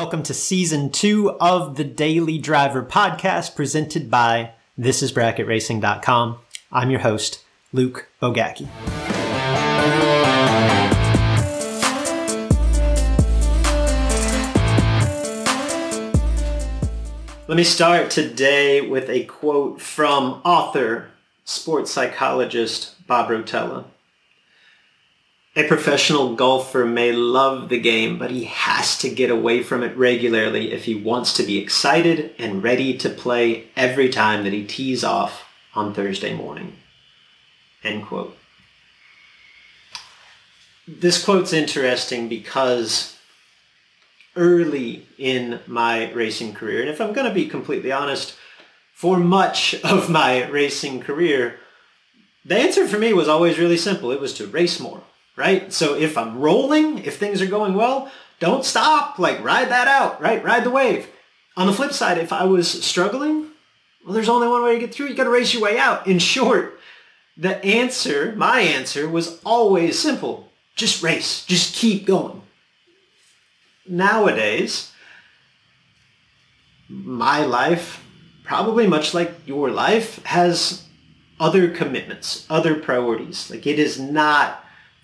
Welcome to season two of the Daily Driver podcast presented by thisisbracketracing.com. I'm your host, Luke Bogacki. Let me start today with a quote from author, sports psychologist Bob Rotella. A professional golfer may love the game, but he has to get away from it regularly if he wants to be excited and ready to play every time that he tees off on Thursday morning. End quote. This quote's interesting because early in my racing career, and if I'm going to be completely honest, for much of my racing career, the answer for me was always really simple. It was to race more right? So if I'm rolling, if things are going well, don't stop. Like ride that out, right? Ride the wave. On the flip side, if I was struggling, well, there's only one way to get through. You got to race your way out. In short, the answer, my answer, was always simple. Just race. Just keep going. Nowadays, my life, probably much like your life, has other commitments, other priorities. Like it is not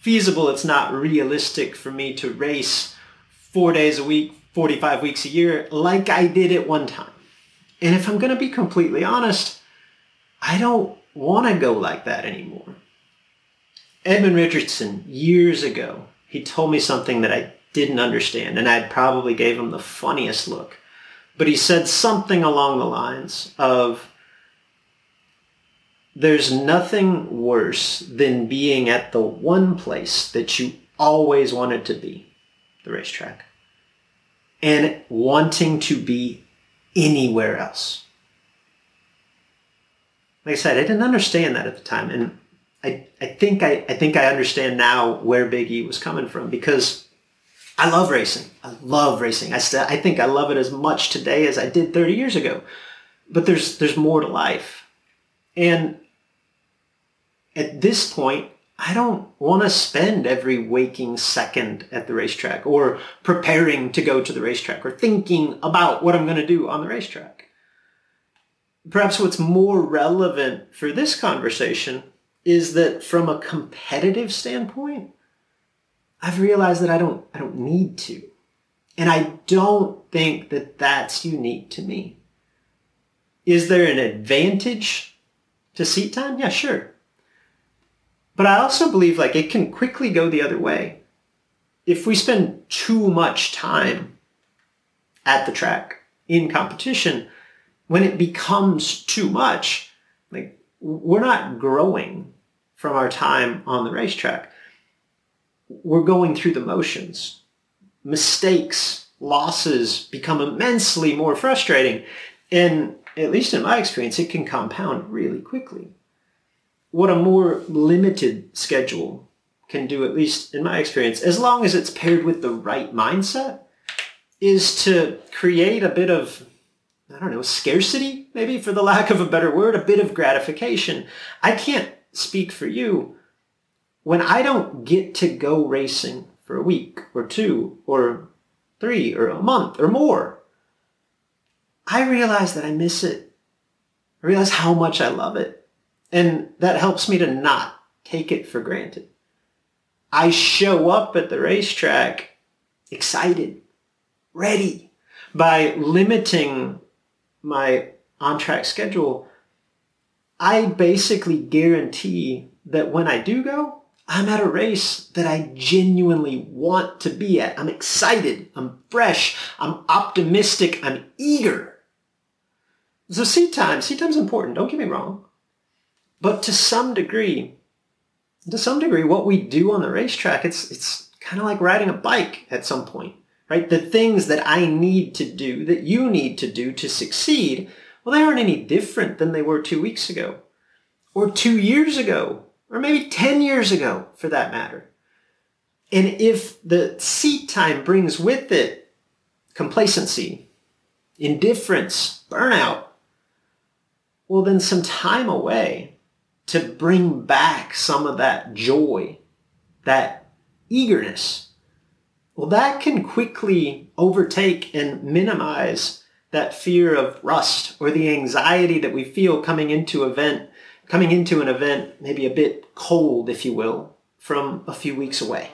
feasible. It's not realistic for me to race four days a week, 45 weeks a year like I did at one time. And if I'm going to be completely honest, I don't want to go like that anymore. Edmund Richardson, years ago, he told me something that I didn't understand, and I probably gave him the funniest look. But he said something along the lines of, there's nothing worse than being at the one place that you always wanted to be, the racetrack, and wanting to be anywhere else. Like I said, I didn't understand that at the time, and I, I think I, I think I understand now where Big E was coming from because I love racing. I love racing. I st- I think I love it as much today as I did 30 years ago. But there's there's more to life. And at this point, I don't want to spend every waking second at the racetrack or preparing to go to the racetrack or thinking about what I'm going to do on the racetrack. Perhaps what's more relevant for this conversation is that from a competitive standpoint, I've realized that I don't, I don't need to. And I don't think that that's unique to me. Is there an advantage to seat time? Yeah, sure. But I also believe like it can quickly go the other way. If we spend too much time at the track in competition, when it becomes too much, like we're not growing from our time on the racetrack. We're going through the motions. Mistakes, losses become immensely more frustrating. And at least in my experience, it can compound really quickly what a more limited schedule can do, at least in my experience, as long as it's paired with the right mindset, is to create a bit of, I don't know, scarcity, maybe for the lack of a better word, a bit of gratification. I can't speak for you. When I don't get to go racing for a week or two or three or a month or more, I realize that I miss it. I realize how much I love it. And that helps me to not take it for granted. I show up at the racetrack excited, ready. By limiting my on-track schedule, I basically guarantee that when I do go, I'm at a race that I genuinely want to be at. I'm excited. I'm fresh. I'm optimistic. I'm eager. So seat time, seat time's important. Don't get me wrong. But to some degree, to some degree, what we do on the racetrack, it's, it's kind of like riding a bike at some point, right? The things that I need to do, that you need to do to succeed, well, they aren't any different than they were two weeks ago or two years ago or maybe 10 years ago for that matter. And if the seat time brings with it complacency, indifference, burnout, well, then some time away to bring back some of that joy, that eagerness, well, that can quickly overtake and minimize that fear of rust or the anxiety that we feel coming into event coming into an event maybe a bit cold if you will from a few weeks away